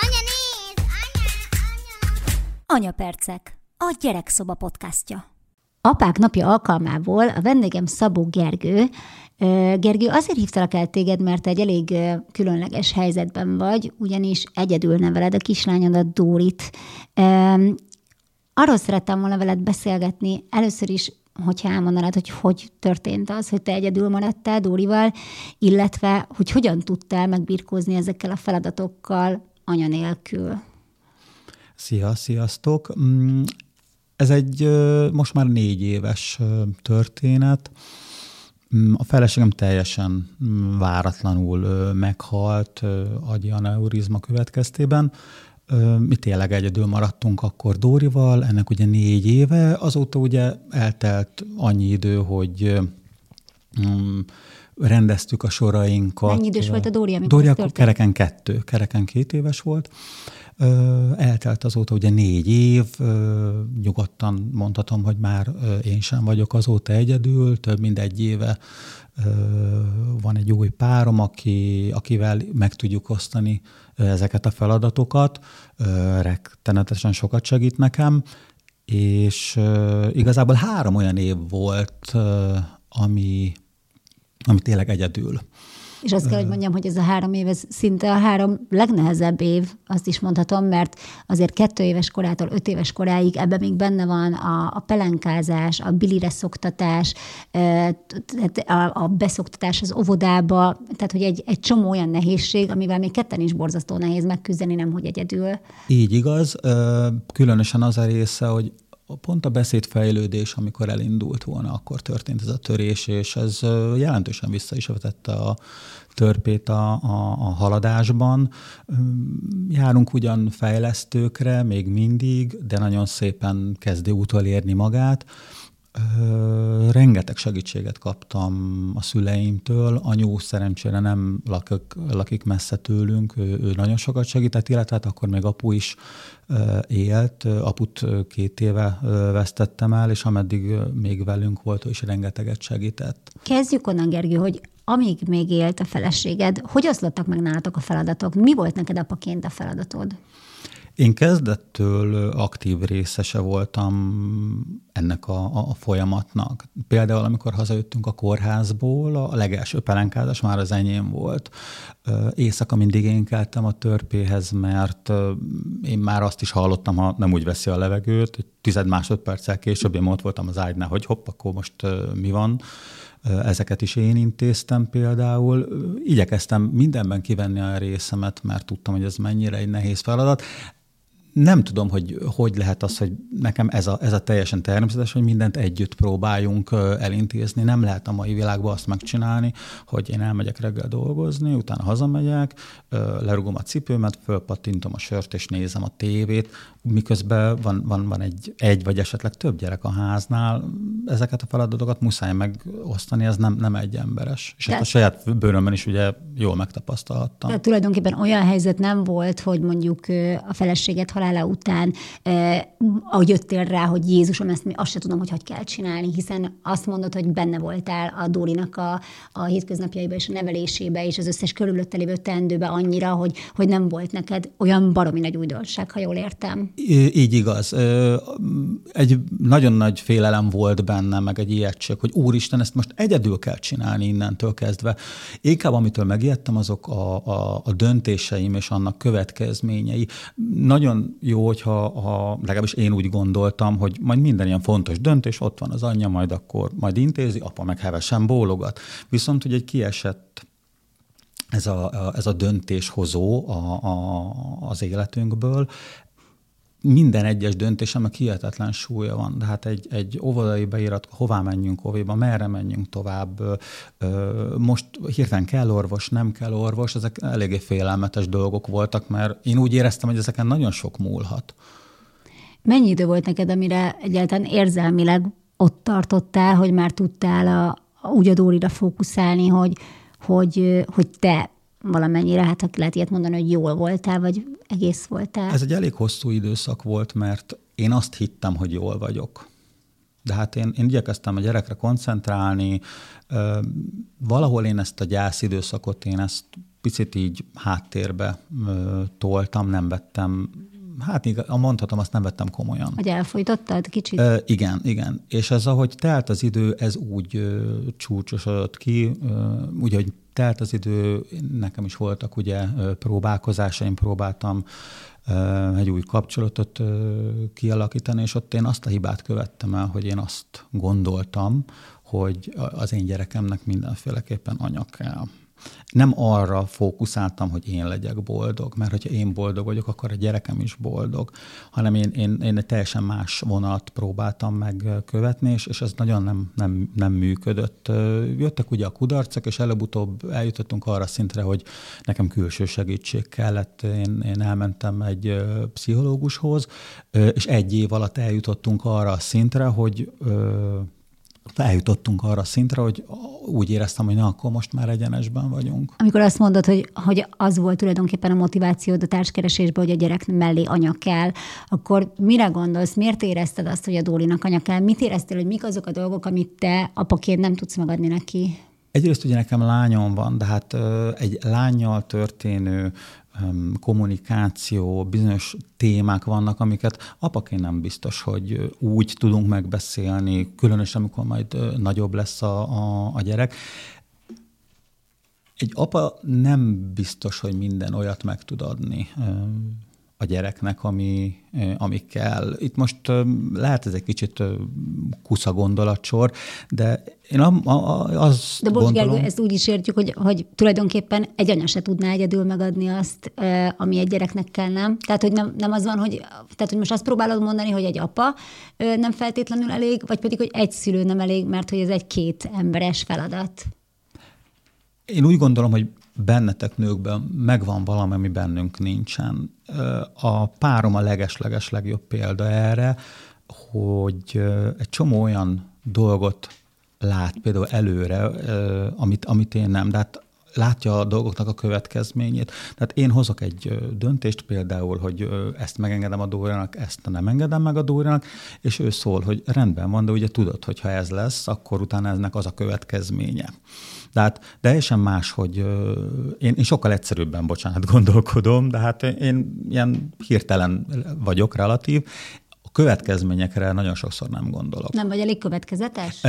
Anya, nézd! Anya, anya! Anyapercek, a Gyerekszoba podcastja. Apák napja alkalmából a vendégem Szabó Gergő. Gergő, azért hívtalak el téged, mert egy elég különleges helyzetben vagy, ugyanis egyedül neveled a kislányodat, Dórit. Arról szerettem volna veled beszélgetni először is, hogyha elmondanád, hogy hogy történt az, hogy te egyedül maradtál Dórival, illetve hogy hogyan tudtál megbirkózni ezekkel a feladatokkal anya nélkül. Szia, sziasztok! Mm, Ez egy most már négy éves történet. Mm, A feleségem teljesen mm, váratlanul meghalt agyi aneurizma következtében. Mi tényleg egyedül maradtunk akkor Dórival, ennek ugye négy éve. Azóta ugye eltelt annyi idő, hogy mm, rendeztük a sorainkat. Mennyi idős volt a Dóri, amikor Dóri akkor kereken kettő, kereken két éves volt. Eltelt azóta ugye négy év, nyugodtan mondhatom, hogy már én sem vagyok azóta egyedül, több mint egy éve van egy új párom, aki, akivel meg tudjuk osztani ezeket a feladatokat, rettenetesen sokat segít nekem, és igazából három olyan év volt, ami, ami tényleg egyedül. És azt kell, hogy mondjam, hogy ez a három év, ez szinte a három legnehezebb év, azt is mondhatom, mert azért kettő éves korától öt éves koráig ebben még benne van a, a pelenkázás, a bilire szoktatás, a, a beszoktatás az óvodába, tehát hogy egy, egy csomó olyan nehézség, amivel még ketten is borzasztó nehéz megküzdeni, nem hogy egyedül. Így igaz, különösen az a része, hogy pont a beszédfejlődés, amikor elindult volna, akkor történt ez a törés, és ez jelentősen vissza is vetette a törpét a, a, a haladásban. Járunk ugyan fejlesztőkre még mindig, de nagyon szépen kezdi utolérni magát. Rengeteg segítséget kaptam a szüleimtől. Anyu szerencsére nem lakik, lakik messze tőlünk, ő, ő nagyon sokat segített, illetve hát akkor még apu is ö, élt. Aput két éve vesztettem el, és ameddig még velünk volt, ő is rengeteget segített. Kezdjük onnan, Gergő, hogy amíg még élt a feleséged, hogy oszlottak meg nálatok a feladatok? Mi volt neked apaként a feladatod? Én kezdettől aktív részese voltam ennek a, a, folyamatnak. Például, amikor hazajöttünk a kórházból, a legelső pelenkázás már az enyém volt. Éjszaka mindig én keltem a törpéhez, mert én már azt is hallottam, ha nem úgy veszi a levegőt, hogy tized másodperccel később én ott voltam az ágynál, hogy hopp, akkor most mi van. Ezeket is én intéztem például. Igyekeztem mindenben kivenni a részemet, mert tudtam, hogy ez mennyire egy nehéz feladat nem tudom, hogy hogy lehet az, hogy nekem ez a, ez a teljesen természetes, hogy mindent együtt próbáljunk elintézni. Nem lehet a mai világban azt megcsinálni, hogy én elmegyek reggel dolgozni, utána hazamegyek, lerugom a cipőmet, fölpattintom a sört és nézem a tévét, miközben van, van, van egy, egy vagy esetleg több gyerek a háznál. Ezeket a feladatokat muszáj megosztani, ez nem, nem egy emberes. És Tehát- a saját bőrömben is ugye jól megtapasztalhattam. Tehát tulajdonképpen olyan helyzet nem volt, hogy mondjuk a feleséget halála után, eh, ahogy jöttél rá, hogy Jézusom, ezt azt se tudom, hogy hogy kell csinálni, hiszen azt mondod, hogy benne voltál a Dórinak a, a hétköznapjaiba és a nevelésébe, és az összes körülötte lévő teendőbe annyira, hogy, hogy nem volt neked olyan baromi nagy újdonság, ha jól értem. Í- Így igaz. Egy nagyon nagy félelem volt benne, meg egy ijegység, hogy úristen, ezt most egyedül kell csinálni innentől kezdve. Inkább amitől megijedtem, azok a, a, a döntéseim és annak következményei. Nagyon jó, hogyha ha, legalábbis én úgy gondoltam, hogy majd minden ilyen fontos döntés, ott van az anyja, majd akkor majd intézi, apa meg hevesen bólogat. Viszont, hogy egy kiesett ez a, ez a döntéshozó a, a, az életünkből, minden egyes döntésemnek hihetetlen súlya van. De hát egy, egy óvodai beirat, hová menjünk óvéba, merre menjünk tovább, most hirtelen kell orvos, nem kell orvos, ezek eléggé félelmetes dolgok voltak, mert én úgy éreztem, hogy ezeken nagyon sok múlhat. Mennyi idő volt neked, amire egyáltalán érzelmileg ott tartottál, hogy már tudtál a, úgy a Dórira fókuszálni, hogy, hogy, hogy te valamennyire, hát lehet ilyet mondani, hogy jól voltál, vagy egész voltál. Ez egy elég hosszú időszak volt, mert én azt hittem, hogy jól vagyok. De hát én, én igyekeztem a gyerekre koncentrálni, valahol én ezt a gyász időszakot, én ezt picit így háttérbe toltam, nem vettem hát mondhatom, azt nem vettem komolyan. Hogy elfolytottad kicsit? E, igen, igen. És ez, ahogy telt az idő, ez úgy ö, csúcsosodott ki, ö, ugye, hogy telt az idő, nekem is voltak ugye próbálkozásaim, próbáltam egy új kapcsolatot kialakítani, és ott én azt a hibát követtem el, hogy én azt gondoltam, hogy az én gyerekemnek mindenféleképpen anya kell nem arra fókuszáltam, hogy én legyek boldog, mert hogyha én boldog vagyok, akkor a gyerekem is boldog, hanem én, én, én egy teljesen más vonalat próbáltam megkövetni, és, és ez nagyon nem, nem, nem működött. Jöttek ugye a kudarcok, és előbb-utóbb eljutottunk arra szintre, hogy nekem külső segítség kellett. Én, én elmentem egy pszichológushoz, és egy év alatt eljutottunk arra a szintre, hogy eljutottunk arra szintre, hogy úgy éreztem, hogy na, akkor most már egyenesben vagyunk. Amikor azt mondod, hogy, hogy az volt tulajdonképpen a motivációd a társkeresésben, hogy a gyerek mellé anya kell, akkor mire gondolsz, miért érezted azt, hogy a Dólinak anya kell? Mit éreztél, hogy mik azok a dolgok, amit te apaként nem tudsz megadni neki? Egyrészt ugye nekem lányom van, de hát egy lányjal történő kommunikáció, bizonyos témák vannak, amiket apaként nem biztos, hogy úgy tudunk megbeszélni, különösen amikor majd nagyobb lesz a, a, a gyerek. Egy apa nem biztos, hogy minden olyat meg tud adni a gyereknek, ami, ami kell. Itt most lehet ez egy kicsit kusza gondolatsor, de én az De bocs, gondolom... Gergő, ezt úgy is értjük, hogy, hogy tulajdonképpen egy anya se tudná egyedül megadni azt, ami egy gyereknek kell, nem? Tehát, hogy nem, nem az van, hogy, tehát, hogy most azt próbálod mondani, hogy egy apa nem feltétlenül elég, vagy pedig, hogy egy szülő nem elég, mert hogy ez egy két emberes feladat. Én úgy gondolom, hogy bennetek nőkben megvan valami, ami bennünk nincsen. A párom a legesleges legjobb példa erre, hogy egy csomó olyan dolgot lát például előre, amit, amit én nem. De hát látja a dolgoknak a következményét. Tehát én hozok egy döntést például, hogy ezt megengedem a Dóriának, ezt nem engedem meg a Dóriának, és ő szól, hogy rendben van, de ugye tudod, hogy ha ez lesz, akkor utána eznek az a következménye. De hát teljesen más, hogy én, én sokkal egyszerűbben, bocsánat, gondolkodom, de hát én ilyen hirtelen vagyok relatív, a következményekre nagyon sokszor nem gondolok. Nem vagy elég következetes?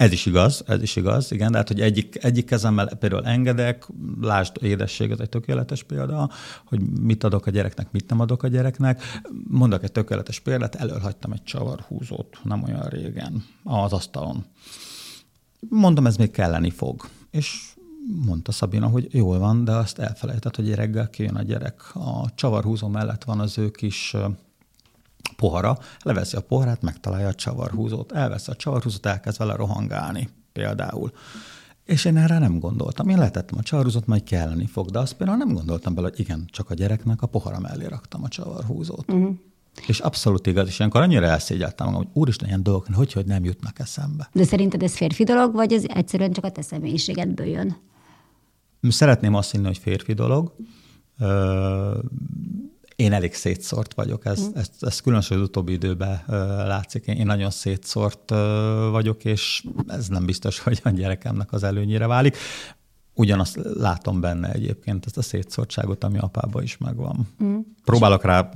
Ez is igaz, ez is igaz, igen, tehát hogy egyik, egyik kezemmel például engedek, lásd édesség, ez egy tökéletes példa, hogy mit adok a gyereknek, mit nem adok a gyereknek. Mondok egy tökéletes példát, előhagytam egy csavarhúzót nem olyan régen az asztalon. Mondom, ez még kelleni fog. És mondta Szabina, hogy jól van, de azt elfelejtett, hogy reggel kijön a gyerek. A csavarhúzó mellett van az ő kis pohara, leveszi a poharát, megtalálja a csavarhúzót, elveszi a csavarhúzót, elkezd vele rohangálni például. És én erre nem gondoltam. Én letettem a csavarhúzót, majd kelleni fog, de azt például nem gondoltam bele, hogy igen, csak a gyereknek a pohara mellé raktam a csavarhúzót. Uh-huh. És abszolút igaz, és ilyenkor annyira elszégyeltem magam, hogy úristen, ilyen dolgok, hogy, hogy nem jutnak eszembe. De szerinted ez férfi dolog, vagy ez egyszerűen csak a te személyiségedből jön? Szeretném azt hinni, hogy férfi dolog. Én elég szétszort vagyok, ez, mm. ez, ez különösen az utóbbi időben látszik. Én, nagyon szétszort vagyok, és ez nem biztos, hogy a gyerekemnek az előnyére válik ugyanazt látom benne egyébként, ezt a szétszórtságot, ami apában is megvan. Mm. Próbálok rá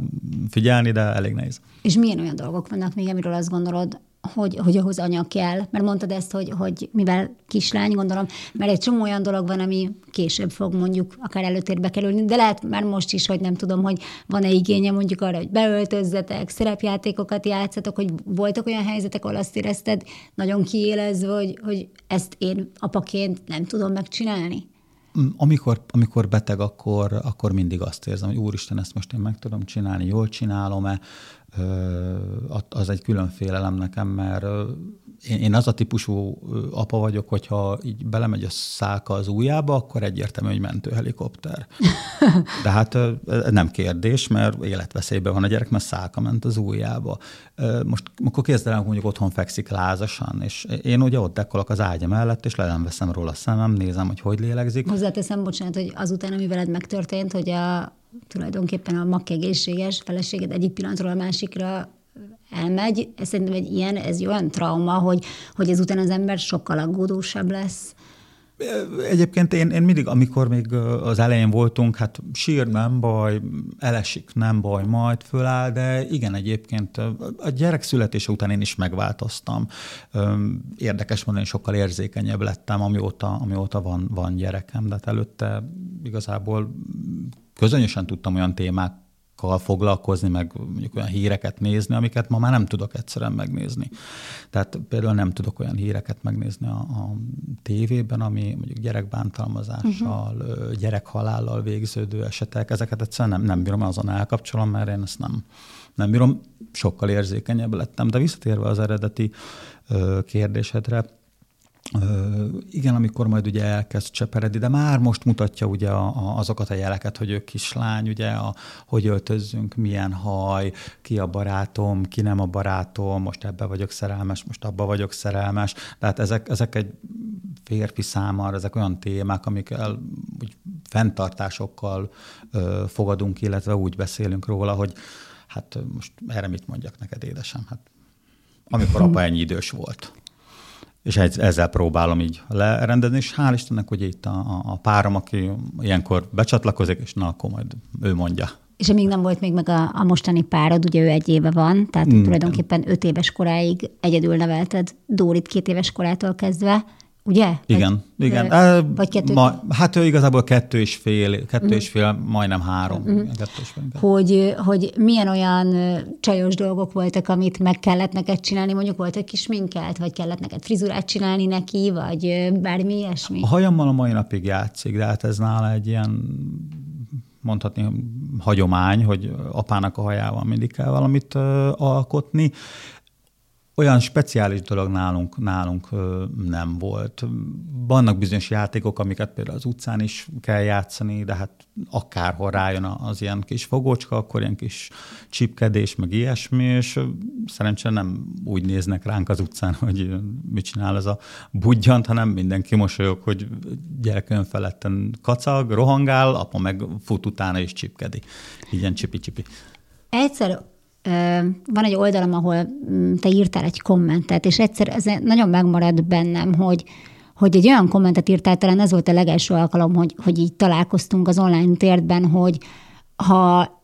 figyelni, de elég nehéz. És milyen olyan dolgok vannak még, amiről azt gondolod, hogy, hogy ahhoz anya kell? Mert mondtad ezt, hogy, hogy mivel kislány, gondolom, mert egy csomó olyan dolog van, ami később fog mondjuk akár előtérbe kerülni, de lehet már most is, hogy nem tudom, hogy van-e igénye mondjuk arra, hogy beöltözzetek, szerepjátékokat játszatok, hogy voltak olyan helyzetek, ahol azt érezted nagyon kiélezve, hogy, hogy ezt én apaként nem tudom megcsinálni? Mm, amikor, amikor beteg, akkor, akkor mindig azt érzem, hogy úristen, ezt most én meg tudom csinálni, jól csinálom-e, az egy külön félelem nekem, mert én, én az a típusú apa vagyok, hogyha így belemegy a szálka az ujjába, akkor egyértelmű, hogy mentőhelikopter. De hát nem kérdés, mert életveszélyben van a gyerek, mert szálka ment az ujjába. Most akkor képzeld hogy mondjuk otthon fekszik lázasan, és én ugye ott dekolok az ágya mellett, és le nem veszem róla a szemem, nézem, hogy hogy lélegzik. Hozzáteszem, bocsánat, hogy azután, ami veled megtörtént, hogy a tulajdonképpen a makkegészséges feleséged egyik pillanatról a másikra elmegy, ez szerintem egy ilyen, ez egy olyan trauma, hogy, hogy ezután az ember sokkal aggódósabb lesz. Egyébként én, én mindig, amikor még az elején voltunk, hát sír nem baj, elesik nem baj, majd föláll, de igen, egyébként a gyerek születése után én is megváltoztam. Érdekes mondani, sokkal érzékenyebb lettem, amióta, amióta van, van gyerekem, de hát előtte igazából közönösen tudtam olyan témák foglalkozni, meg mondjuk olyan híreket nézni, amiket ma már nem tudok egyszerűen megnézni. Tehát például nem tudok olyan híreket megnézni a, a tévében, ami mondjuk gyerekbántalmazással, uh-huh. gyerekhalállal végződő esetek, ezeket egyszerűen nem, nem bírom azon elkapcsolom, mert én ezt nem, nem bírom, sokkal érzékenyebb lettem. De visszatérve az eredeti kérdésedre, igen, amikor majd ugye elkezd cseperedni, de már most mutatja ugye a, a, azokat a jeleket, hogy ő kislány, ugye, a, hogy öltözzünk, milyen haj, ki a barátom, ki nem a barátom, most ebbe vagyok szerelmes, most abba vagyok szerelmes. Tehát ezek, ezek egy férfi számára, ezek olyan témák, amikkel úgy fenntartásokkal ö, fogadunk, illetve úgy beszélünk róla, hogy hát most erre mit mondjak neked, édesem? Hát amikor apa ennyi idős volt és ezzel próbálom így lerendezni, és hál' Istennek, hogy itt a, a párom, aki ilyenkor becsatlakozik, és na, akkor majd ő mondja. És amíg nem volt még meg a, a mostani párod, ugye ő egy éve van, tehát mm. tulajdonképpen öt éves koráig egyedül nevelted Dórit két éves korától kezdve, Ugye? Igen, vagy, igen. Ö, vagy kettő? Ma, hát ő igazából kettő és fél, kettő uh-huh. és fél, majdnem három. Uh-huh. Kettő és fél, hogy, hogy milyen olyan csajos dolgok voltak, amit meg kellett neked csinálni, mondjuk volt egy kis minkelt, vagy kellett neked frizurát csinálni neki, vagy bármi ilyesmi? A hajammal a mai napig játszik, de hát ez nála egy ilyen mondhatni hagyomány, hogy apának a hajával mindig kell valamit uh, alkotni olyan speciális dolog nálunk, nálunk nem volt. Vannak bizonyos játékok, amiket például az utcán is kell játszani, de hát akárhol rájön az ilyen kis fogócska, akkor ilyen kis csipkedés, meg ilyesmi, és szerencsére nem úgy néznek ránk az utcán, hogy mit csinál ez a budjant, hanem mindenki mosolyog, hogy gyerek önfeledten kacag, rohangál, apa meg fut utána és csipkedi. Ilyen csipi-csipi. Egyszer van egy oldalam, ahol mm, te írtál egy kommentet, és egyszer ez nagyon megmarad bennem, hogy, hogy egy olyan kommentet írtál, talán ez volt a legelső alkalom, hogy, hogy így találkoztunk az online térben, hogy ha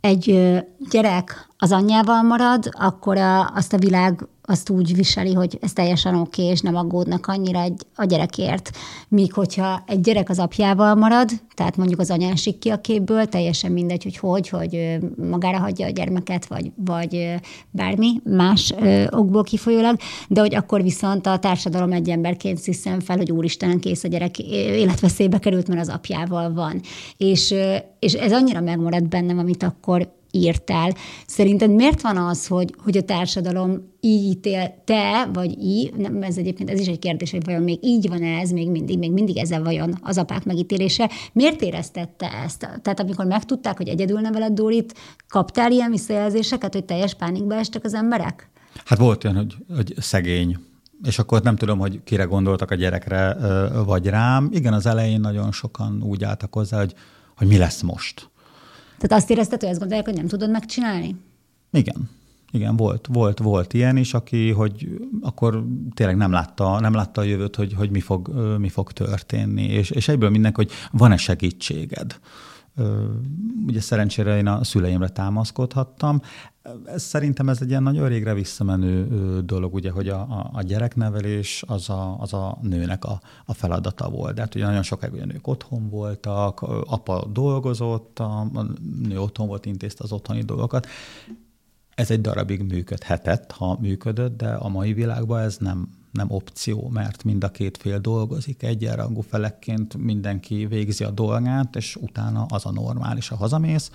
egy gyerek az anyjával marad, akkor a, azt a világ azt úgy viseli, hogy ez teljesen oké, okay, és nem aggódnak annyira egy, a gyerekért. Míg hogyha egy gyerek az apjával marad, tehát mondjuk az anya esik ki a képből, teljesen mindegy, hogy hogy, hogy magára hagyja a gyermeket, vagy, vagy bármi más okból kifolyólag, de hogy akkor viszont a társadalom egy emberként sziszem fel, hogy úristen, kész a gyerek életveszélybe került, mert az apjával van. És, és ez annyira megmaradt bennem, amit akkor írtál. Szerinted miért van az, hogy, hogy a társadalom így ítél te, vagy így, nem, ez egyébként ez is egy kérdés, hogy vajon még így van ez, még mindig, még mindig ezzel vajon az apák megítélése. Miért éreztette ezt? Tehát amikor megtudták, hogy egyedül neveled Dórit, kaptál ilyen visszajelzéseket, hogy teljes pánikba estek az emberek? Hát volt olyan, hogy, hogy szegény, és akkor nem tudom, hogy kire gondoltak a gyerekre, vagy rám. Igen, az elején nagyon sokan úgy álltak hozzá, hogy, hogy mi lesz most tehát azt érezted, hogy ezt gondolják, hogy nem tudod megcsinálni? Igen. Igen, volt, volt, volt ilyen is, aki, hogy akkor tényleg nem látta, nem látta a jövőt, hogy, hogy mi, fog, mi fog történni, és, és egyből mindenki, hogy van-e segítséged. Ugye szerencsére én a szüleimre támaszkodhattam. Ez, szerintem ez egy ilyen nagyon régre visszamenő dolog, ugye, hogy a, a, gyereknevelés az a, az a nőnek a, a feladata volt. De hát ugye nagyon sokáig ugye nők otthon voltak, apa dolgozott, a, a nő otthon volt, intézte az otthoni dolgokat. Ez egy darabig működhetett, ha működött, de a mai világban ez nem, nem opció, mert mind a két fél dolgozik egyenrangú felekként, mindenki végzi a dolgát, és utána az a normális, a hazamész,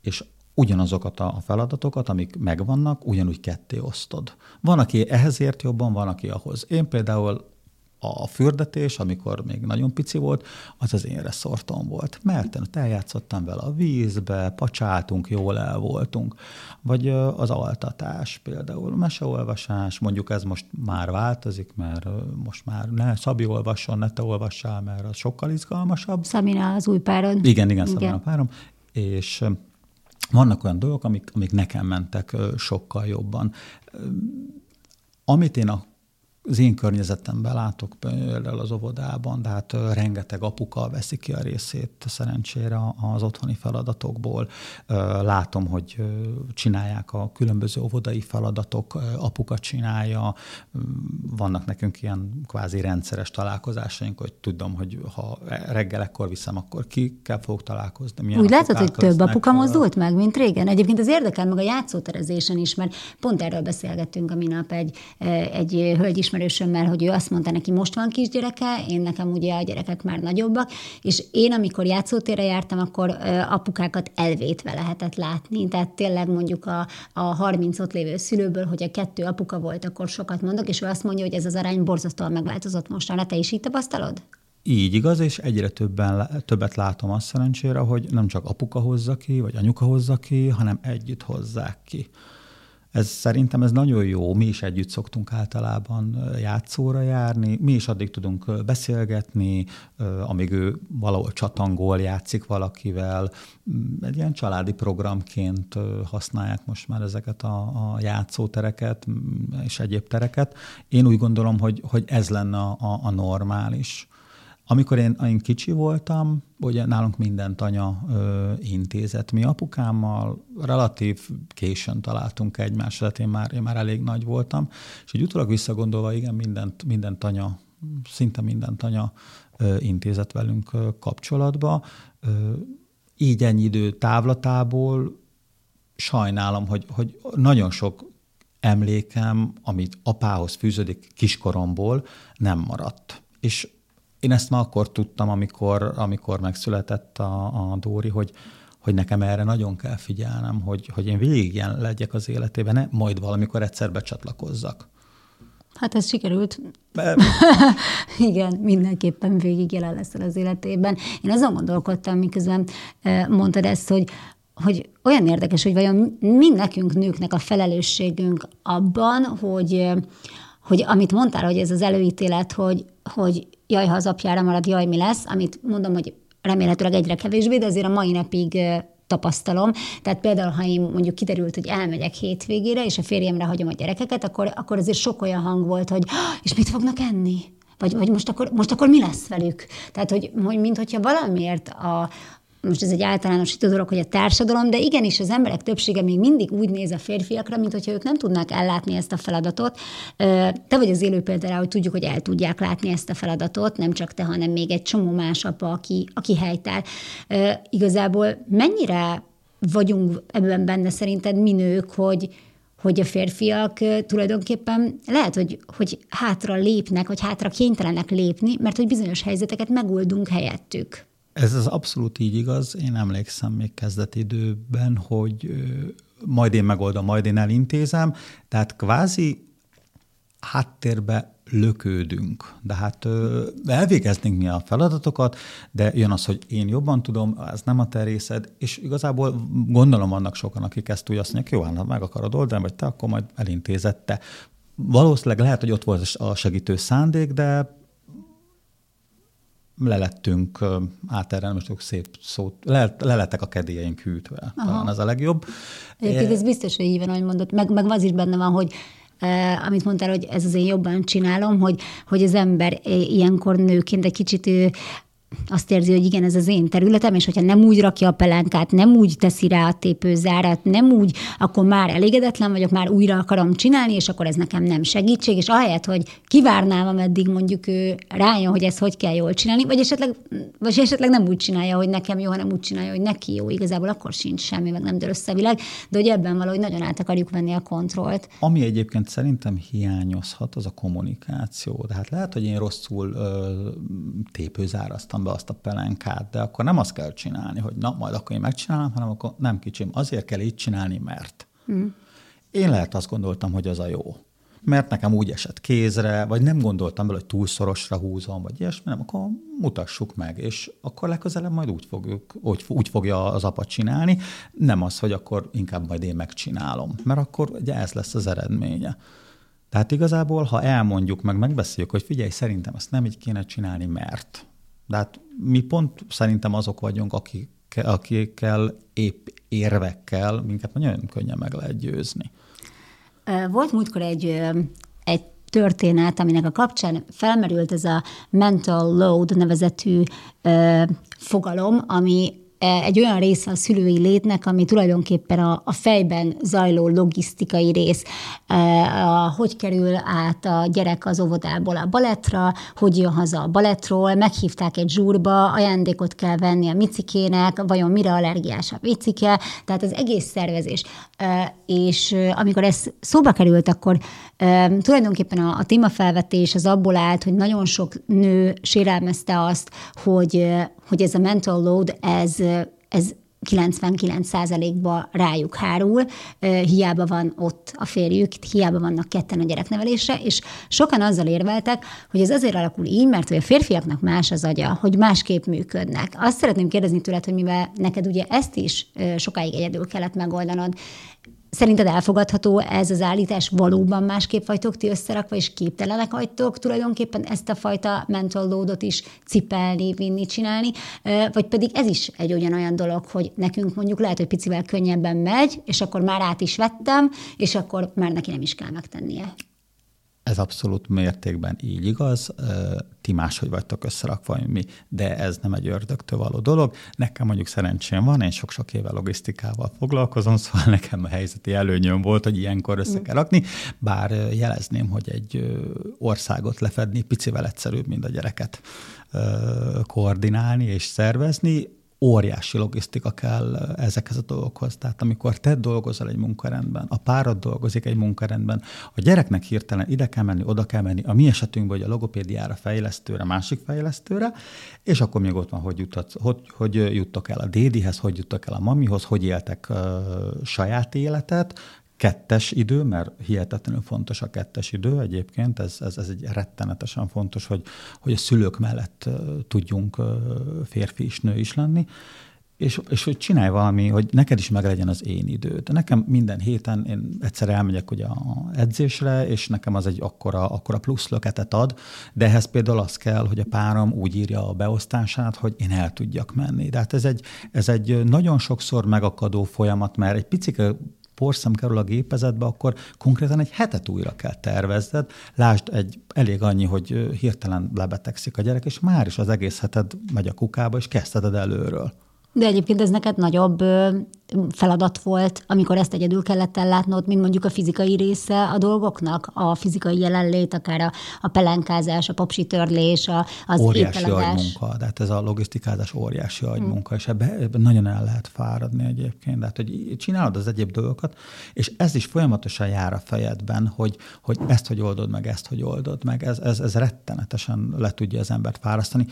és ugyanazokat a feladatokat, amik megvannak, ugyanúgy ketté osztod. Van, aki ehhez ért jobban, van, aki ahhoz. Én például a fürdetés, amikor még nagyon pici volt, az az én reszortom volt. Mert én eljátszottam vele a vízbe, pacsáltunk, jól el voltunk. Vagy az altatás például, meseolvasás, mondjuk ez most már változik, mert most már ne Szabi olvasson, ne te olvassál, mert az sokkal izgalmasabb. Szabina az új párod. Igen, igen, igen. Szabina a párom. És vannak olyan dolgok, amik, amik nekem mentek sokkal jobban. Amit én a az én környezetemben látok például az óvodában, de hát rengeteg apuka veszi ki a részét szerencsére az otthoni feladatokból. Látom, hogy csinálják a különböző óvodai feladatok, apuka csinálja. Vannak nekünk ilyen kvázi rendszeres találkozásaink, hogy tudom, hogy ha reggel ekkor viszem, akkor ki kell fogok találkozni. Úgy látod, hogy több apuka mozdult meg, mint régen. Egyébként az érdekel meg a játszóterezésen is, mert pont erről beszélgettünk a minap egy, egy hölgy ismerősömmel, hogy ő azt mondta neki, most van kisgyereke, én nekem ugye a gyerekek már nagyobbak, és én, amikor játszótérre jártam, akkor apukákat elvétve lehetett látni. Tehát tényleg mondjuk a, a 30 ott lévő szülőből, hogy a kettő apuka volt, akkor sokat mondok, és ő azt mondja, hogy ez az arány borzasztóan megváltozott mostanra. Te is így tapasztalod? Így igaz, és egyre többen, többet látom azt szerencsére, hogy nem csak apuka hozza ki, vagy anyuka hozza ki, hanem együtt hozzák ki. Ez szerintem ez nagyon jó. Mi is együtt szoktunk általában játszóra járni, mi is addig tudunk beszélgetni, amíg ő valahol csatangol, játszik valakivel. Mm, egy ilyen családi programként használják most már ezeket a, a játszótereket mm, és egyéb tereket. Én úgy gondolom, hogy, hogy ez lenne a, a normális. Amikor én, én kicsi voltam, ugye nálunk mindent anya ö, intézett. Mi apukámmal relatív későn találtunk egymásra, tehát én már, én már elég nagy voltam, és egy utólag visszagondolva, igen, mindent, mindent anya, szinte mindent anya ö, intézett velünk ö, kapcsolatba. Ö, így ennyi idő távlatából sajnálom, hogy, hogy nagyon sok emlékem, amit apához fűződik kiskoromból, nem maradt. És én ezt már akkor tudtam, amikor, amikor megszületett a, a Dóri, hogy, hogy nekem erre nagyon kell figyelnem, hogy, hogy én végig ilyen legyek az életében, ne majd valamikor egyszer becsatlakozzak. Hát ez sikerült. Igen, mindenképpen végig jelen leszel az életében. Én azon gondolkodtam, miközben mondtad ezt, hogy hogy olyan érdekes, hogy vajon mi nekünk nőknek a felelősségünk abban, hogy, hogy amit mondtál, hogy ez az előítélet, hogy, hogy jaj, ha az apjára marad, jaj, mi lesz, amit mondom, hogy remélhetőleg egyre kevésbé, de azért a mai napig tapasztalom. Tehát például, ha én mondjuk kiderült, hogy elmegyek hétvégére, és a férjemre hagyom a gyerekeket, akkor, akkor azért sok olyan hang volt, hogy és mit fognak enni? Vagy, vagy most, akkor, most akkor mi lesz velük? Tehát, hogy, hogy mint hogyha valamiért a, most ez egy általánosító dolog, hogy a társadalom, de igenis az emberek többsége még mindig úgy néz a férfiakra, mint hogyha ők nem tudnák ellátni ezt a feladatot. Te vagy az élő példára, hogy tudjuk, hogy el tudják látni ezt a feladatot, nem csak te, hanem még egy csomó más apa, aki, aki helytál. Igazából mennyire vagyunk ebben benne szerinted mi nők, hogy, hogy a férfiak tulajdonképpen lehet, hogy, hogy hátra lépnek, vagy hátra kénytelenek lépni, mert hogy bizonyos helyzeteket megoldunk helyettük. Ez az abszolút így igaz. Én emlékszem még kezdeti időben, hogy majd én megoldom, majd én elintézem. Tehát kvázi háttérbe lökődünk. De hát elvégeznénk mi a feladatokat, de jön az, hogy én jobban tudom, ez nem a te részed, és igazából gondolom vannak sokan, akik ezt úgy azt mondják, jó, hát meg akarod oldani, vagy te, akkor majd elintézette. Valószínűleg lehet, hogy ott volt a segítő szándék, de lelettünk, át erre most tudok szép szót, le, a kedélyeink hűtve. Aha. Talán az a legjobb. Egyébként ez biztos, hogy így van, ahogy mondod. Meg, meg az is benne van, hogy eh, amit mondtál, hogy ez azért jobban csinálom, hogy, hogy az ember ilyenkor nőként egy kicsit azt érzi, hogy igen, ez az én területem, és hogyha nem úgy rakja a pelenkát, nem úgy teszi rá a tépőzárat, nem úgy, akkor már elégedetlen vagyok, már újra akarom csinálni, és akkor ez nekem nem segítség, és ahelyett, hogy kivárnám, ameddig mondjuk ő rájön, hogy ezt hogy kell jól csinálni, vagy esetleg, vagy esetleg nem úgy csinálja, hogy nekem jó, hanem úgy csinálja, hogy neki jó. Igazából akkor sincs semmi, meg nem dől össze világ, de hogy ebben valahogy nagyon át akarjuk venni a kontrollt. Ami egyébként szerintem hiányozhat, az a kommunikáció. De hát lehet, hogy én rosszul ö, tépőzáraztam raktam be azt a pelenkát, de akkor nem azt kell csinálni, hogy na, majd akkor én megcsinálom, hanem akkor nem kicsim, azért kell így csinálni, mert. Mm. Én lehet azt gondoltam, hogy az a jó. Mert nekem úgy esett kézre, vagy nem gondoltam bele, hogy túl szorosra húzom, vagy ilyesmi, nem, akkor mutassuk meg, és akkor legközelebb majd úgy, fogjuk, úgy, úgy fogja az apa csinálni, nem az, hogy akkor inkább majd én megcsinálom, mert akkor ugye ez lesz az eredménye. Tehát igazából, ha elmondjuk meg, megbeszéljük, hogy figyelj, szerintem ezt nem így kéne csinálni, mert de hát mi pont szerintem azok vagyunk, akik, akikkel épp érvekkel minket nagyon könnyen meg lehet győzni. Volt múltkor egy, egy történet, aminek a kapcsán felmerült ez a mental load nevezetű fogalom, ami egy olyan része a szülői létnek, ami tulajdonképpen a, a fejben zajló logisztikai rész. E, a, hogy kerül át a gyerek az óvodából a balettra, hogy jön haza a balettról, meghívták egy zsúrba, ajándékot kell venni a micikének, vajon mire allergiás a micike, tehát az egész szervezés. E, és amikor ez szóba került, akkor tulajdonképpen a, a témafelvetés az abból állt, hogy nagyon sok nő sérelmezte azt, hogy hogy ez a mental load, ez, ez 99%-ba rájuk hárul, hiába van ott a férjük, hiába vannak ketten a gyereknevelésre, és sokan azzal érveltek, hogy ez azért alakul így, mert hogy a férfiaknak más az agya, hogy másképp működnek. Azt szeretném kérdezni tőled, hogy mivel neked ugye ezt is sokáig egyedül kellett megoldanod, Szerinted elfogadható ez az állítás? Valóban másképp vagytok ti összerakva, és képtelenek vagytok tulajdonképpen ezt a fajta mental loadot is cipelni, vinni, csinálni? Vagy pedig ez is egy olyan dolog, hogy nekünk mondjuk lehet, hogy picivel könnyebben megy, és akkor már át is vettem, és akkor már neki nem is kell megtennie. Ez abszolút mértékben így igaz, ti máshogy vagytok összerakva, mint mi, de ez nem egy ördögtől való dolog. Nekem mondjuk szerencsém van, én sok-sok éve logisztikával foglalkozom, szóval nekem a helyzeti előnyöm volt, hogy ilyenkor össze kell rakni, bár jelezném, hogy egy országot lefedni picivel egyszerűbb, mint a gyereket koordinálni és szervezni óriási logisztika kell ezekhez a dolgokhoz. Tehát amikor te dolgozol egy munkarendben, a párod dolgozik egy munkarendben, a gyereknek hirtelen ide kell menni, oda kell menni, a mi esetünkben, hogy a logopédiára, fejlesztőre, másik fejlesztőre, és akkor még ott van, hogy, jutott, hogy, hogy juttok el a dédihez, hogy juttok el a mamihoz, hogy éltek uh, saját életet, kettes idő, mert hihetetlenül fontos a kettes idő egyébként, ez, ez, ez egy rettenetesen fontos, hogy, hogy a szülők mellett tudjunk férfi is, nő is lenni, és, és hogy csinálj valami, hogy neked is meglegyen az én időd. Nekem minden héten én egyszer elmegyek ugye a edzésre, és nekem az egy akkora, akkora plusz löketet ad, de ehhez például az kell, hogy a párom úgy írja a beosztását, hogy én el tudjak menni. De hát ez egy, ez egy nagyon sokszor megakadó folyamat, mert egy picit porszem kerül a gépezetbe, akkor konkrétan egy hetet újra kell tervezned. Lásd, egy, elég annyi, hogy hirtelen lebetegszik a gyerek, és már is az egész heted megy a kukába, és kezdheted előről. De egyébként ez neked nagyobb feladat volt, amikor ezt egyedül kellett ellátnod, mint mondjuk a fizikai része a dolgoknak, a fizikai jelenlét, akár a, a pelenkázás, a popsitörlés, a, az óriási ételedás. agymunka, tehát ez a logisztikázás óriási hmm. agymunka, hmm. és ebben ebbe nagyon el lehet fáradni egyébként, tehát hogy csinálod az egyéb dolgokat, és ez is folyamatosan jár a fejedben, hogy, hogy ezt hogy oldod meg, ezt hogy oldod meg, ez, ez, ez rettenetesen le tudja az embert fárasztani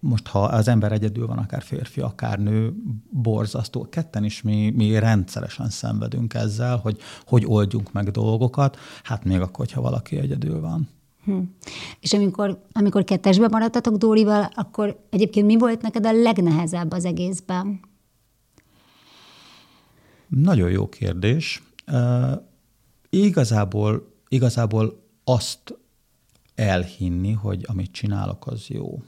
most ha az ember egyedül van, akár férfi, akár nő, borzasztó. Ketten is mi, mi rendszeresen szenvedünk ezzel, hogy hogy oldjunk meg dolgokat, hát még akkor, hogyha valaki egyedül van. Hm. És amikor, amikor kettesbe maradtatok Dórival, akkor egyébként mi volt neked a legnehezebb az egészben? Nagyon jó kérdés. Uh, igazából, igazából azt elhinni, hogy amit csinálok, az jó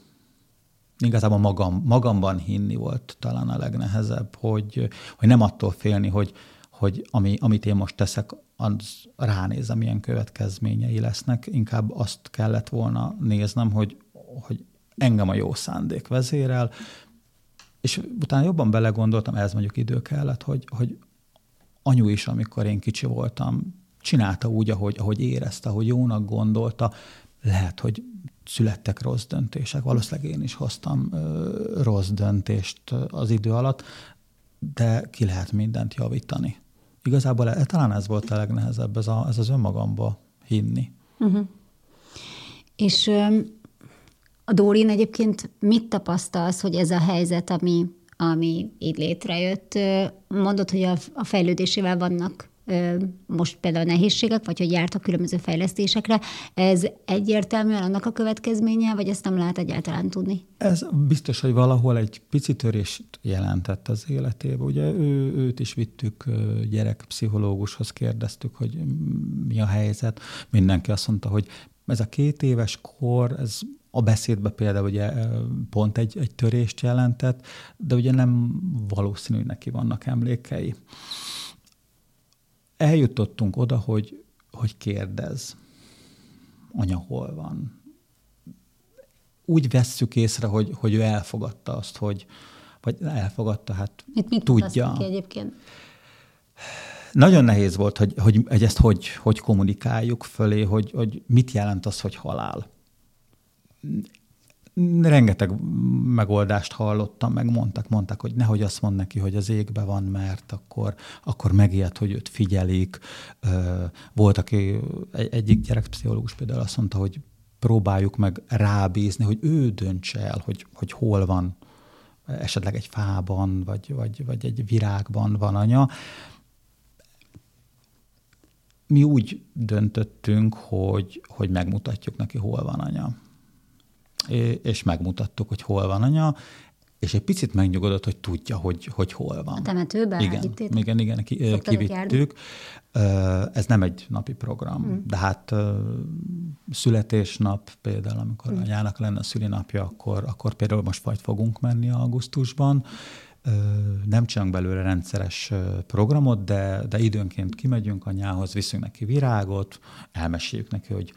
igazából magam, magamban hinni volt talán a legnehezebb, hogy, hogy nem attól félni, hogy, hogy ami, amit én most teszek, az ránézem, milyen következményei lesznek. Inkább azt kellett volna néznem, hogy, hogy engem a jó szándék vezérel, és utána jobban belegondoltam, ez mondjuk idő kellett, hogy, hogy anyu is, amikor én kicsi voltam, csinálta úgy, ahogy, ahogy érezte, ahogy jónak gondolta. Lehet, hogy születtek rossz döntések. Valószínűleg én is hoztam rossz döntést az idő alatt, de ki lehet mindent javítani. Igazából e, talán ez volt a legnehezebb, ez, a, ez az önmagamba hinni. Uh-huh. És a Dórin egyébként mit tapasztalsz, hogy ez a helyzet, ami, ami így létrejött, mondod, hogy a, a fejlődésével vannak most például nehézségek, vagy hogy jártak különböző fejlesztésekre, ez egyértelműen annak a következménye, vagy ezt nem lehet egyáltalán tudni? Ez biztos, hogy valahol egy pici törést jelentett az életébe. Ugye ő, őt is vittük gyerekpszichológushoz, kérdeztük, hogy mi a helyzet. Mindenki azt mondta, hogy ez a két éves kor, ez a beszédbe például ugye pont egy, egy törést jelentett, de ugye nem valószínű, hogy neki vannak emlékei. Eljutottunk oda, hogy, hogy kérdez, anya hol van. Úgy vesszük észre, hogy, hogy ő elfogadta azt, hogy, vagy elfogadta, hát mit, mit tudja. Ki egyébként? Nagyon nehéz volt, hogy, hogy, hogy ezt hogy, hogy kommunikáljuk fölé, hogy, hogy mit jelent az, hogy halál. Rengeteg megoldást hallottam, meg mondtak, mondták, hogy nehogy azt mond neki, hogy az égbe van, mert akkor, akkor megijed, hogy őt figyelik. Volt, aki, egy, egyik gyerekpszichológus például azt mondta, hogy próbáljuk meg rábízni, hogy ő döntse el, hogy, hogy hol van esetleg egy fában, vagy, vagy, vagy egy virágban van anya. Mi úgy döntöttünk, hogy, hogy megmutatjuk neki, hol van anya. És megmutattuk, hogy hol van anya, és egy picit megnyugodott, hogy tudja, hogy, hogy hol van. A temetőben? Igen, igen, igen, ki, kivittük. Ez nem egy napi program, hmm. de hát születésnap például, amikor hmm. anyának lenne a szülinapja, akkor, akkor például most vagy fogunk menni augusztusban, nem csinálunk belőle rendszeres programot, de, de időnként kimegyünk anyához, viszünk neki virágot, elmeséljük neki, hogy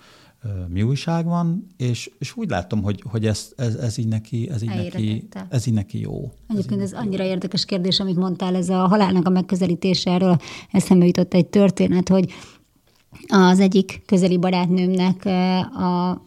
mi újság van, és, és úgy látom, hogy, hogy ez, ez, ez, így neki, ez, így neki, ez így neki jó. Egyébként ez, ez annyira jó. érdekes kérdés, amit mondtál, ez a halálnak a megközelítése, erről eszembe jutott egy történet, hogy az egyik közeli barátnőmnek a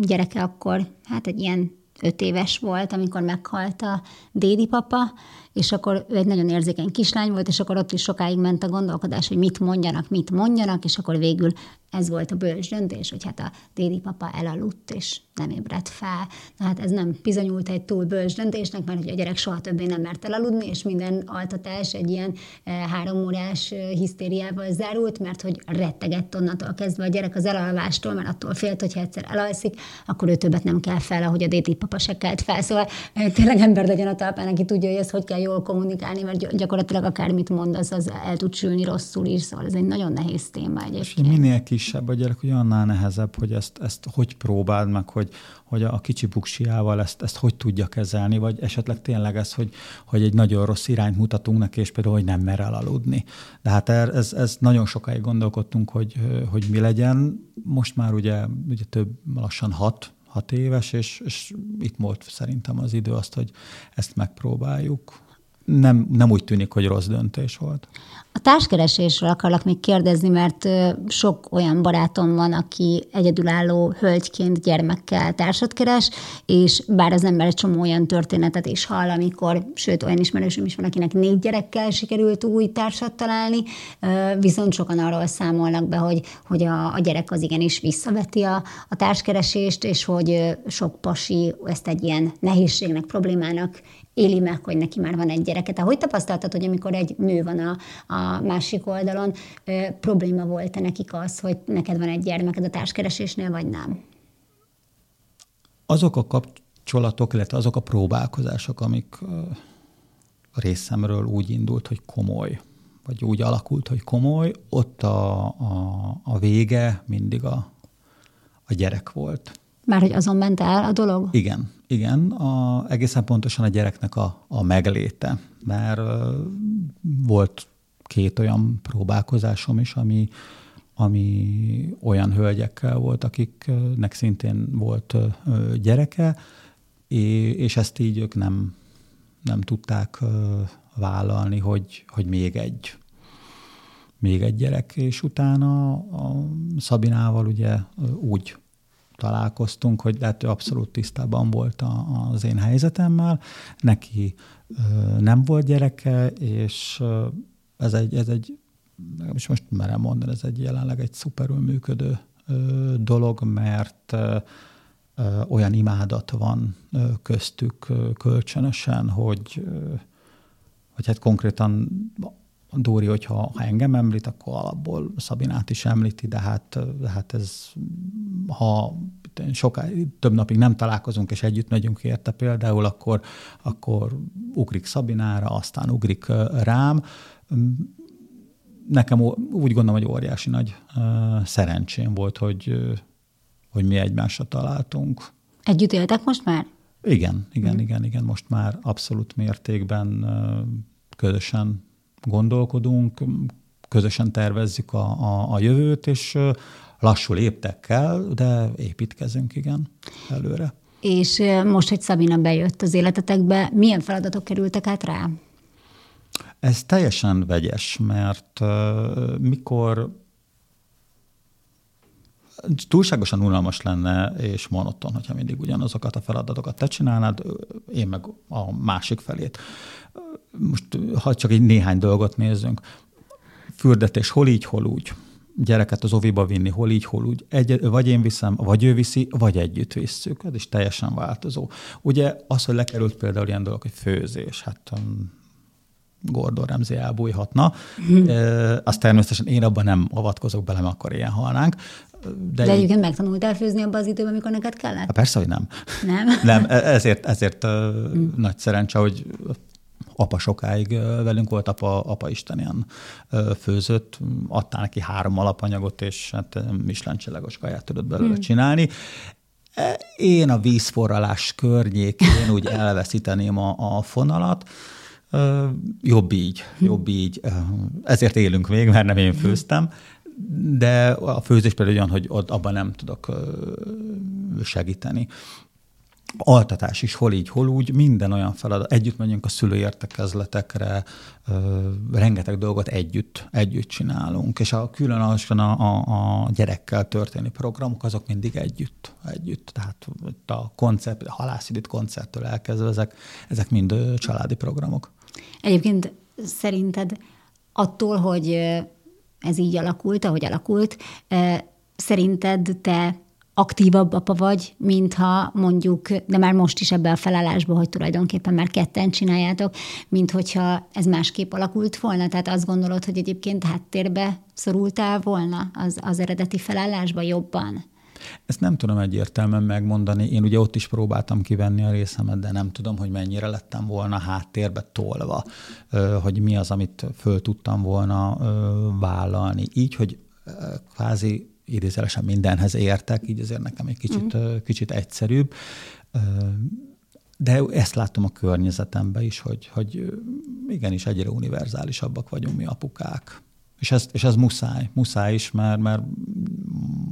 gyereke akkor, hát egy ilyen öt éves volt, amikor meghalt a dédi papa, és akkor ő egy nagyon érzékeny kislány volt, és akkor ott is sokáig ment a gondolkodás, hogy mit mondjanak, mit mondjanak, és akkor végül ez volt a bölcs döntés, hogy hát a dédi papa elaludt, és nem ébredt fel. Na hát ez nem bizonyult egy túl bölcs döntésnek, mert hogy a gyerek soha többé nem mert elaludni, és minden altatás egy ilyen e, három órás e, hisztériával zárult, mert hogy rettegett onnantól kezdve a gyerek az elalvástól, mert attól félt, hogyha egyszer elalszik, akkor ő többet nem kell fel, ahogy a dédi papa se kelt fel. Szóval e, tényleg ember legyen a talpán, aki tudja, hogy ezt hogy kell jól kommunikálni, mert gyakorlatilag akármit mond, az, el tud sülni rosszul is, szóval ez egy nagyon nehéz téma egyébként. És minél kisebb a gyerek, hogy annál nehezebb, hogy ezt, ezt hogy próbáld meg, hogy, hogy a kicsi buksiával ezt, ezt hogy tudja kezelni, vagy esetleg tényleg ez, hogy, hogy egy nagyon rossz irányt mutatunk neki, és például, hogy nem mer elaludni. De hát er, ez, ez nagyon sokáig gondolkodtunk, hogy, hogy mi legyen. Most már ugye, ugye több, lassan hat, hat éves, és, és itt volt szerintem az idő azt, hogy ezt megpróbáljuk nem, nem úgy tűnik, hogy rossz döntés volt. A társkeresésről akarlak még kérdezni, mert sok olyan barátom van, aki egyedülálló hölgyként gyermekkel társat keres, és bár az ember egy csomó olyan történetet is hall, amikor, sőt, olyan ismerősöm is van, akinek négy gyerekkel sikerült új társat találni, viszont sokan arról számolnak be, hogy, hogy a, a gyerek az igenis visszaveti a, a társkeresést, és hogy sok pasi ezt egy ilyen nehézségnek, problémának éli meg, hogy neki már van egy gyereke. Tehát hogy tapasztaltad, hogy amikor egy nő van a, a másik oldalon, ö, probléma volt-e nekik az, hogy neked van egy gyermeked a társkeresésnél, vagy nem? Azok a kapcsolatok, illetve azok a próbálkozások, amik a részemről úgy indult, hogy komoly, vagy úgy alakult, hogy komoly, ott a, a, a vége mindig a, a gyerek volt. Már hogy azon ment el a dolog? Igen, igen, a, egészen pontosan a gyereknek a, a megléte, mert uh, volt két olyan próbálkozásom is, ami, ami olyan hölgyekkel volt, akiknek szintén volt gyereke, és ezt így ők nem, nem tudták vállalni, hogy, hogy még egy még egy gyerek, és utána a Szabinával ugye úgy találkoztunk, hogy lehet, ő abszolút tisztában volt a, az én helyzetemmel. Neki nem volt gyereke, és ez egy, ez egy és most merem mondani, ez egy jelenleg egy szuperül működő dolog, mert olyan imádat van köztük kölcsönösen, hogy, hogy hát konkrétan Dóri, hogyha ha engem említ, akkor alapból Szabinát is említi, de hát, de hát ez, ha soká, több napig nem találkozunk, és együtt megyünk érte például, akkor, akkor ugrik Szabinára, aztán ugrik rám. Nekem úgy gondolom, hogy óriási nagy szerencsém volt, hogy, hogy mi egymásra találtunk. Együtt éltek most már? Igen, igen, igen, igen. Most már abszolút mértékben közösen gondolkodunk, közösen tervezzük a, a, a jövőt, és lassú léptekkel, de építkezünk, igen, előre. És most, hogy Szabina bejött az életetekbe, milyen feladatok kerültek át rá? Ez teljesen vegyes, mert uh, mikor túlságosan unalmas lenne és monoton, hogyha mindig ugyanazokat a feladatokat te csinálnád, én meg a másik felét. Most ha csak egy néhány dolgot nézzünk. Fürdetés hol így, hol úgy gyereket az oviba vinni, hol így, hol úgy. Egy, vagy én viszem, vagy ő viszi, vagy együtt visszük. Ez is teljesen változó. Ugye az, hogy lekerült például ilyen dolog, hogy főzés, hát Gordon Ramsay elbújhatna. Mm. E, azt természetesen én abban nem avatkozok bele, mert akkor ilyen halnánk. De, De egyébként megtanultál főzni abban az időben, amikor neked kellett? Hát persze, hogy nem. Nem? nem, e, ezért, ezért mm. nagy szerencse, hogy apa sokáig velünk volt, apa, apa Isten ilyen főzött, adtál neki három alapanyagot, és hát Michelin csillagos kaját tudott belőle hmm. csinálni. E, én a vízforralás környékén úgy elveszíteném a, a fonalat. Jobb így, jobb így. Ezért élünk még, mert nem én főztem, de a főzés például olyan, hogy ott abban nem tudok segíteni altatás is hol így, hol úgy, minden olyan feladat. Együtt megyünk a szülőértekezletekre, rengeteg dolgot együtt, együtt csinálunk, és a különösen a, a, a gyerekkel történő programok, azok mindig együtt, együtt. Tehát a koncert, a halászidit koncerttől elkezdve, ezek, ezek mind családi programok. Egyébként szerinted attól, hogy ez így alakult, ahogy alakult, szerinted te aktívabb apa vagy, mintha mondjuk, de már most is ebbe a felállásba, hogy tulajdonképpen már ketten csináljátok, mint hogyha ez másképp alakult volna? Tehát azt gondolod, hogy egyébként háttérbe szorultál volna az, az eredeti felállásba jobban? Ezt nem tudom egyértelműen megmondani. Én ugye ott is próbáltam kivenni a részemet, de nem tudom, hogy mennyire lettem volna háttérbe tolva, hogy mi az, amit föl tudtam volna vállalni. Így, hogy kvázi idézelesen mindenhez értek, így azért nekem egy kicsit, mm. kicsit egyszerűbb. De ezt látom a környezetemben is, hogy, hogy igenis egyre univerzálisabbak vagyunk mi apukák. És ez, és ez muszáj, muszáj is, mert, mert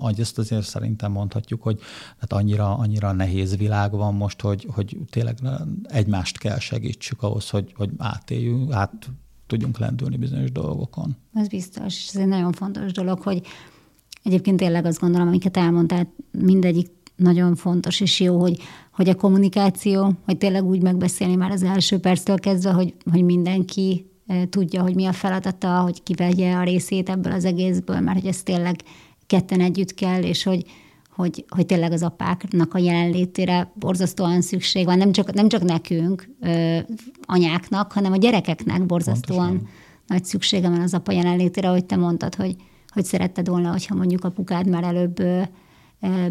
ahogy ezt azért szerintem mondhatjuk, hogy hát annyira, annyira nehéz világ van most, hogy, hogy tényleg egymást kell segítsük ahhoz, hogy, hogy átéljünk, át tudjunk lendülni bizonyos dolgokon. Ez biztos, és ez egy nagyon fontos dolog, hogy Egyébként tényleg azt gondolom, amiket elmondtál, mindegyik nagyon fontos és jó, hogy, hogy a kommunikáció, hogy tényleg úgy megbeszélni már az első perctől kezdve, hogy, hogy mindenki eh, tudja, hogy mi a feladata, hogy kivegye a részét ebből az egészből, mert hogy ez tényleg ketten együtt kell, és hogy, hogy, hogy tényleg az apáknak a jelenlétére borzasztóan szükség van, nem csak, nem csak nekünk, ö, anyáknak, hanem a gyerekeknek borzasztóan Pontosan. nagy szüksége van az apa jelenlétére, hogy te mondtad, hogy, hogy szeretted volna, hogyha mondjuk apukád már előbb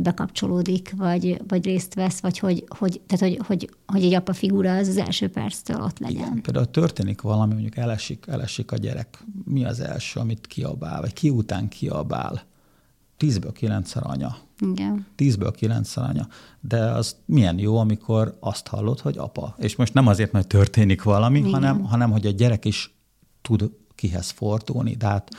bekapcsolódik, vagy, vagy részt vesz, vagy hogy, hogy, tehát hogy, hogy, hogy egy apa figura az az első perctől ott legyen. Igen, például történik valami, mondjuk elesik, elesik a gyerek. Mi az első, amit kiabál, vagy ki után kiabál? Tízből kilencszer anya. Igen. Tízből kilencszer anya. De az milyen jó, amikor azt hallod, hogy apa. És most nem azért, mert történik valami, hanem, hanem hogy a gyerek is tud kihez fordulni. De hát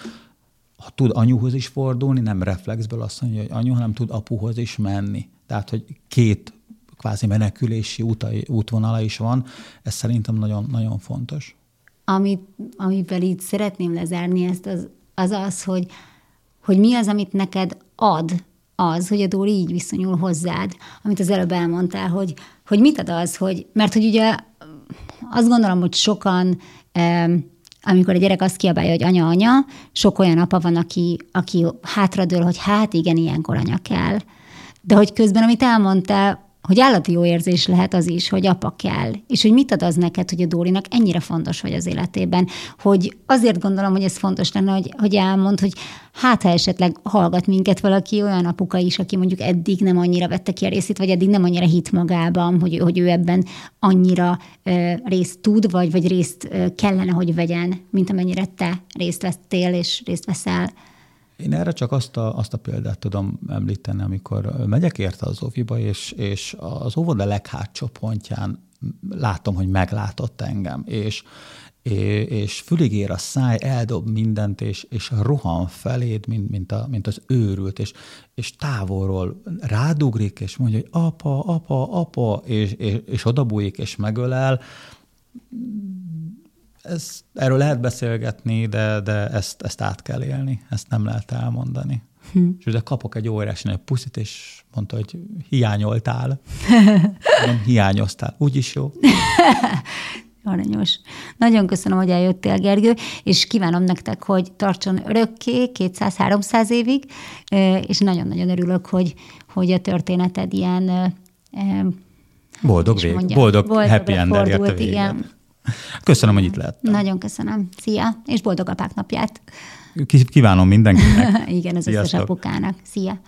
ha tud anyuhoz is fordulni, nem reflexből azt mondja, hogy anyu, hanem tud apuhoz is menni. Tehát, hogy két kvázi menekülési útai, útvonala is van, ez szerintem nagyon, nagyon fontos. Amit, amivel így szeretném lezárni ezt, az az, az hogy, hogy mi az, amit neked ad az, hogy a Dóri így viszonyul hozzád, amit az előbb elmondtál, hogy, hogy mit ad az, hogy, mert hogy ugye azt gondolom, hogy sokan amikor a gyerek azt kiabálja, hogy anya, anya, sok olyan apa van, aki, aki hátradől, hogy hát igen, ilyenkor anya kell. De hogy közben, amit elmondtál, hogy állati jó érzés lehet az is, hogy apa kell, és hogy mit ad az neked, hogy a Dórinak ennyire fontos vagy az életében, hogy azért gondolom, hogy ez fontos lenne, hogy, hogy elmond, hogy hát ha esetleg hallgat minket valaki, olyan apuka is, aki mondjuk eddig nem annyira vette ki a részét, vagy eddig nem annyira hit magában, hogy, hogy ő ebben annyira ö, részt tud, vagy, vagy részt ö, kellene, hogy vegyen, mint amennyire te részt vettél és részt veszel. Én erre csak azt a, azt a példát tudom említeni, amikor megyek érte az óviba, és, és az óvoda leghátsó pontján látom, hogy meglátott engem, és, és fülig ér a száj, eldob mindent, és, és rohan feléd, mint, mint, a, mint az őrült, és, és távolról rádugrik, és mondja, hogy apa, apa, apa, és, és, és odabújik, és megölel. Ez, erről lehet beszélgetni, de, de ezt, ezt át kell élni, ezt nem lehet elmondani. Hm. És ugye kapok egy óriási nagy puszit, és mondta, hogy hiányoltál. Nem hiányoztál. Úgyis jó. Aranyos. Nagyon köszönöm, hogy eljöttél, Gergő, és kívánom nektek, hogy tartson örökké 200-300 évig, és nagyon-nagyon örülök, hogy, hogy a történeted ilyen boldog vég, mondjam, boldog, boldog happy end igen. Köszönöm, hogy itt lehettem. Nagyon köszönöm. Szia, és boldog apák napját. Kívánom mindenkinek. igen, az Sziasztok. összes apukának. Szia.